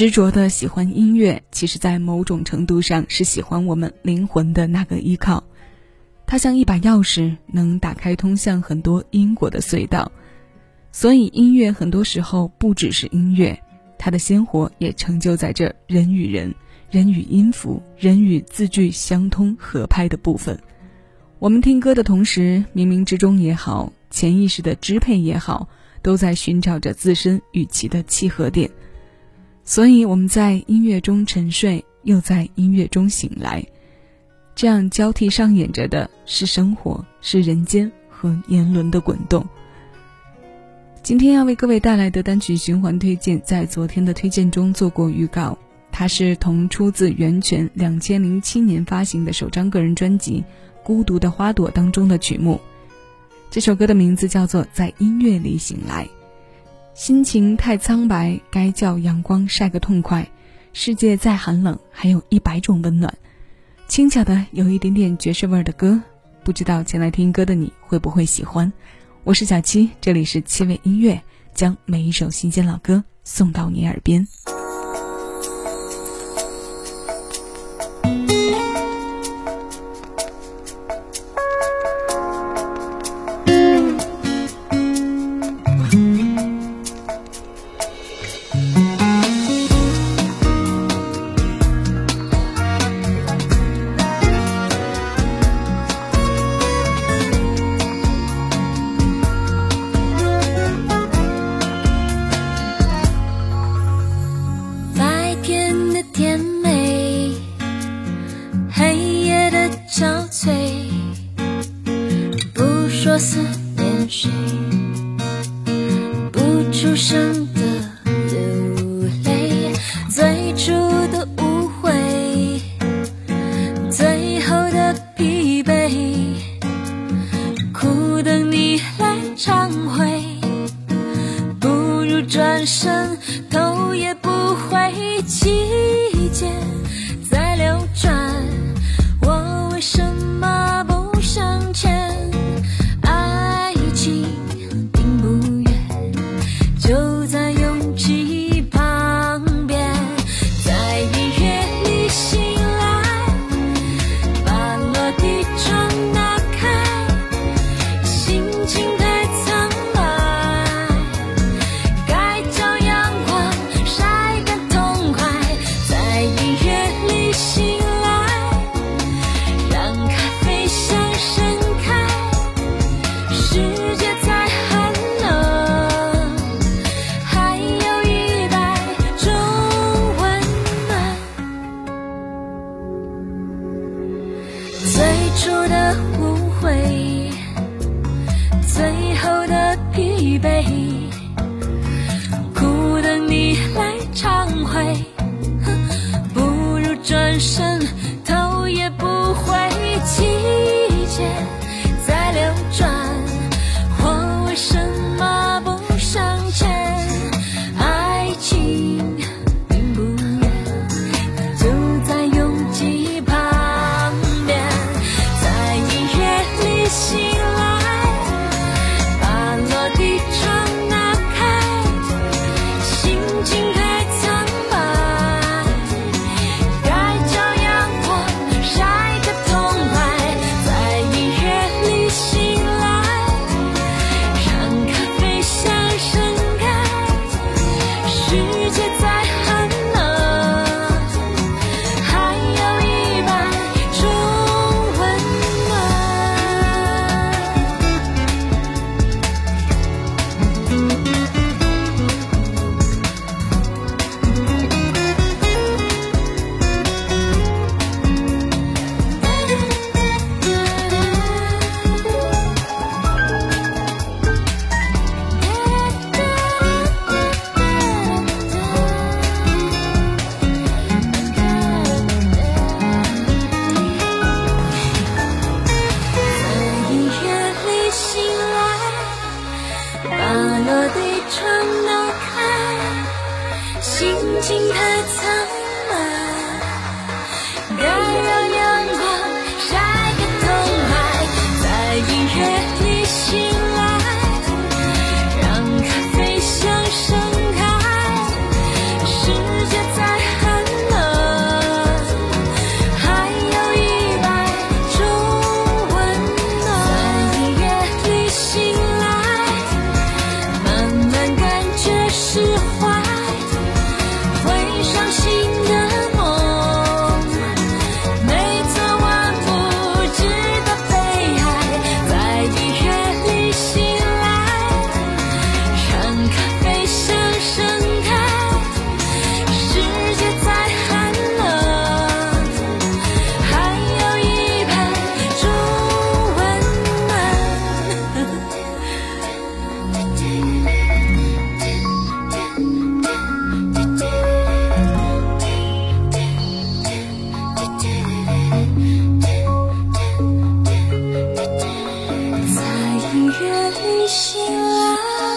执着的喜欢音乐，其实，在某种程度上是喜欢我们灵魂的那个依靠。它像一把钥匙，能打开通向很多因果的隧道。所以，音乐很多时候不只是音乐，它的鲜活也成就在这人与人、人与音符、人与字句相通合拍的部分。我们听歌的同时，冥冥之中也好，潜意识的支配也好，都在寻找着自身与其的契合点。所以我们在音乐中沉睡，又在音乐中醒来。这样交替上演着的是生活，是人间和年轮的滚动。今天要为各位带来的单曲循环推荐，在昨天的推荐中做过预告，它是同出自源泉两千零七年发行的首张个人专辑《孤独的花朵》当中的曲目。这首歌的名字叫做《在音乐里醒来》。心情太苍白，该叫阳光晒个痛快。世界再寒冷，还有一百种温暖。轻巧的，有一点点爵士味儿的歌，不知道前来听歌的你会不会喜欢？我是小七，这里是七味音乐，将每一首新鲜老歌送到你耳边。出声的流泪，最初的误会，最后的疲惫，苦等你来忏悔，不如转身，头也不回，季节在流转，我为什么？会情太苍。我的心啊